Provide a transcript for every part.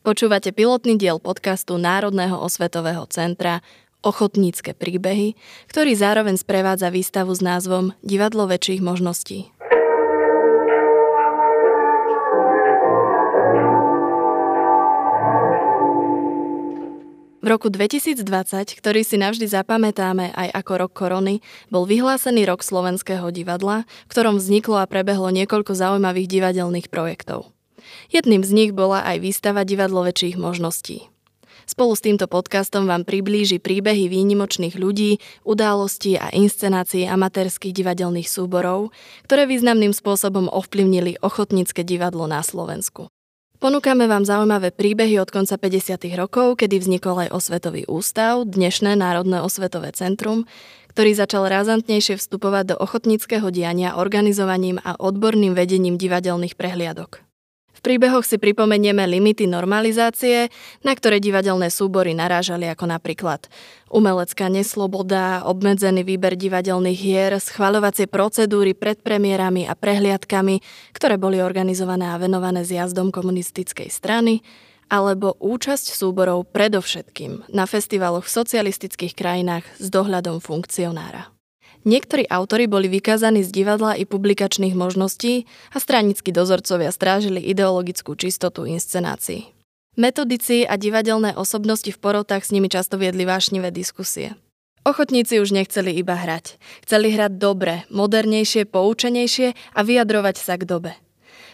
Počúvate pilotný diel podcastu Národného osvetového centra Ochotnícke príbehy, ktorý zároveň sprevádza výstavu s názvom Divadlo väčších možností. V roku 2020, ktorý si navždy zapamätáme aj ako rok korony, bol vyhlásený rok slovenského divadla, v ktorom vzniklo a prebehlo niekoľko zaujímavých divadelných projektov. Jedným z nich bola aj výstava divadlo väčších možností. Spolu s týmto podcastom vám priblíži príbehy výnimočných ľudí, udalostí a inscenácií amatérských divadelných súborov, ktoré významným spôsobom ovplyvnili ochotnícke divadlo na Slovensku. Ponúkame vám zaujímavé príbehy od konca 50. rokov, kedy vznikol aj Osvetový ústav, dnešné Národné osvetové centrum, ktorý začal razantnejšie vstupovať do ochotníckého diania organizovaním a odborným vedením divadelných prehliadok. V príbehoch si pripomenieme limity normalizácie, na ktoré divadelné súbory narážali ako napríklad umelecká nesloboda, obmedzený výber divadelných hier, schvaľovacie procedúry pred premiérami a prehliadkami, ktoré boli organizované a venované zjazdom komunistickej strany, alebo účasť súborov predovšetkým na festivaloch v socialistických krajinách s dohľadom funkcionára. Niektorí autory boli vykázaní z divadla i publikačných možností a stranickí dozorcovia strážili ideologickú čistotu inscenácií. Metodici a divadelné osobnosti v porotách s nimi často viedli vášnivé diskusie. Ochotníci už nechceli iba hrať. Chceli hrať dobre, modernejšie, poučenejšie a vyjadrovať sa k dobe.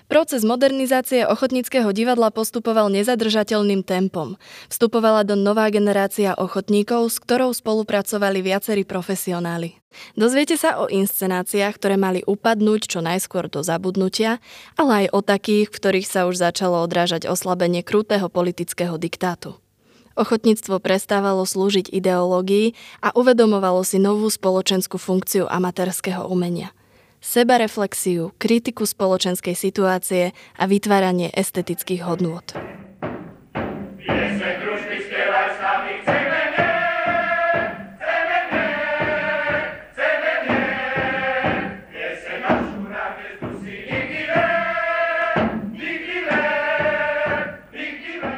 Proces modernizácie ochotníckého divadla postupoval nezadržateľným tempom. Vstupovala do nová generácia ochotníkov, s ktorou spolupracovali viacerí profesionáli. Dozviete sa o inscenáciách, ktoré mali upadnúť čo najskôr do zabudnutia, ale aj o takých, v ktorých sa už začalo odrážať oslabenie krutého politického diktátu. Ochotníctvo prestávalo slúžiť ideológii a uvedomovalo si novú spoločenskú funkciu amatérskeho umenia – sebareflexiu, kritiku spoločenskej situácie a vytváranie estetických hodnôt.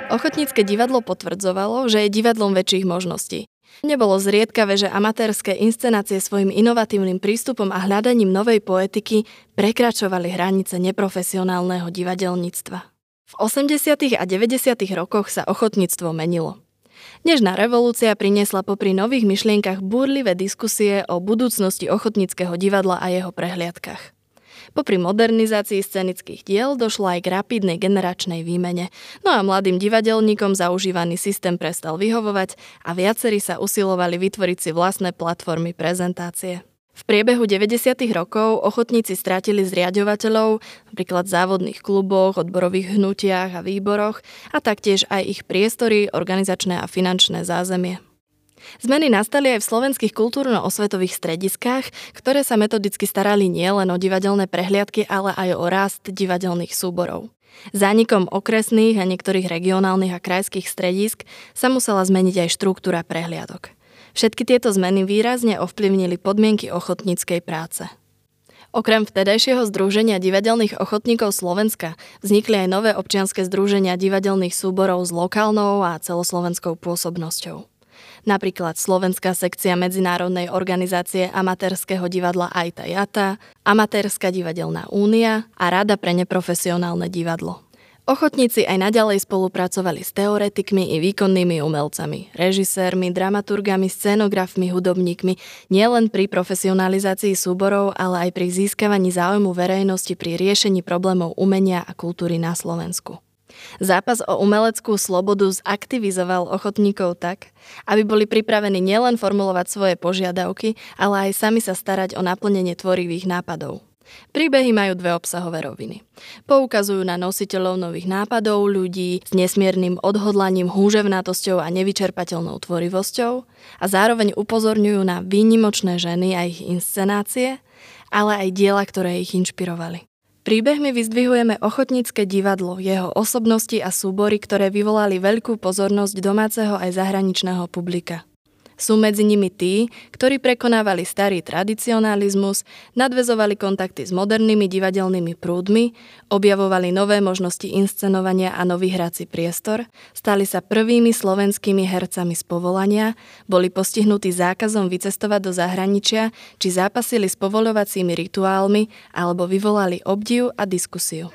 Ochotnícke divadlo potvrdzovalo, že je divadlom väčších možností. Nebolo zriedkavé, že amatérske inscenácie svojim inovatívnym prístupom a hľadaním novej poetiky prekračovali hranice neprofesionálneho divadelníctva. V 80. a 90. rokoch sa ochotníctvo menilo. Nežná revolúcia priniesla popri nových myšlienkach búrlivé diskusie o budúcnosti ochotníckého divadla a jeho prehliadkach. Popri modernizácii scenických diel došlo aj k rapidnej generačnej výmene, no a mladým divadelníkom zaužívaný systém prestal vyhovovať a viacerí sa usilovali vytvoriť si vlastné platformy prezentácie. V priebehu 90. rokov ochotníci strátili zriadovateľov, napríklad v závodných kluboch, odborových hnutiach a výboroch a taktiež aj ich priestory, organizačné a finančné zázemie. Zmeny nastali aj v slovenských kultúrno-osvetových strediskách, ktoré sa metodicky starali nielen o divadelné prehliadky, ale aj o rast divadelných súborov. Zánikom okresných a niektorých regionálnych a krajských stredisk sa musela zmeniť aj štruktúra prehliadok. Všetky tieto zmeny výrazne ovplyvnili podmienky ochotníckej práce. Okrem vtedajšieho združenia divadelných ochotníkov Slovenska vznikli aj nové občianske združenia divadelných súborov s lokálnou a celoslovenskou pôsobnosťou napríklad Slovenská sekcia Medzinárodnej organizácie amatérskeho divadla Aita Jata, Amatérska divadelná únia a Rada pre neprofesionálne divadlo. Ochotníci aj naďalej spolupracovali s teoretikmi i výkonnými umelcami, režisérmi, dramaturgami, scénografmi, hudobníkmi, nielen pri profesionalizácii súborov, ale aj pri získavaní záujmu verejnosti pri riešení problémov umenia a kultúry na Slovensku. Zápas o umeleckú slobodu zaktivizoval ochotníkov tak, aby boli pripravení nielen formulovať svoje požiadavky, ale aj sami sa starať o naplnenie tvorivých nápadov. Príbehy majú dve obsahové roviny. Poukazujú na nositeľov nových nápadov, ľudí s nesmiernym odhodlaním, húževnatosťou a nevyčerpateľnou tvorivosťou a zároveň upozorňujú na výnimočné ženy a ich inscenácie, ale aj diela, ktoré ich inšpirovali. Príbehmi vyzdvihujeme ochotnícke divadlo, jeho osobnosti a súbory, ktoré vyvolali veľkú pozornosť domáceho aj zahraničného publika. Sú medzi nimi tí, ktorí prekonávali starý tradicionalizmus, nadvezovali kontakty s modernými divadelnými prúdmi, objavovali nové možnosti inscenovania a nový hrací priestor, stali sa prvými slovenskými hercami z povolania, boli postihnutí zákazom vycestovať do zahraničia či zápasili s povoľovacími rituálmi alebo vyvolali obdiv a diskusiu.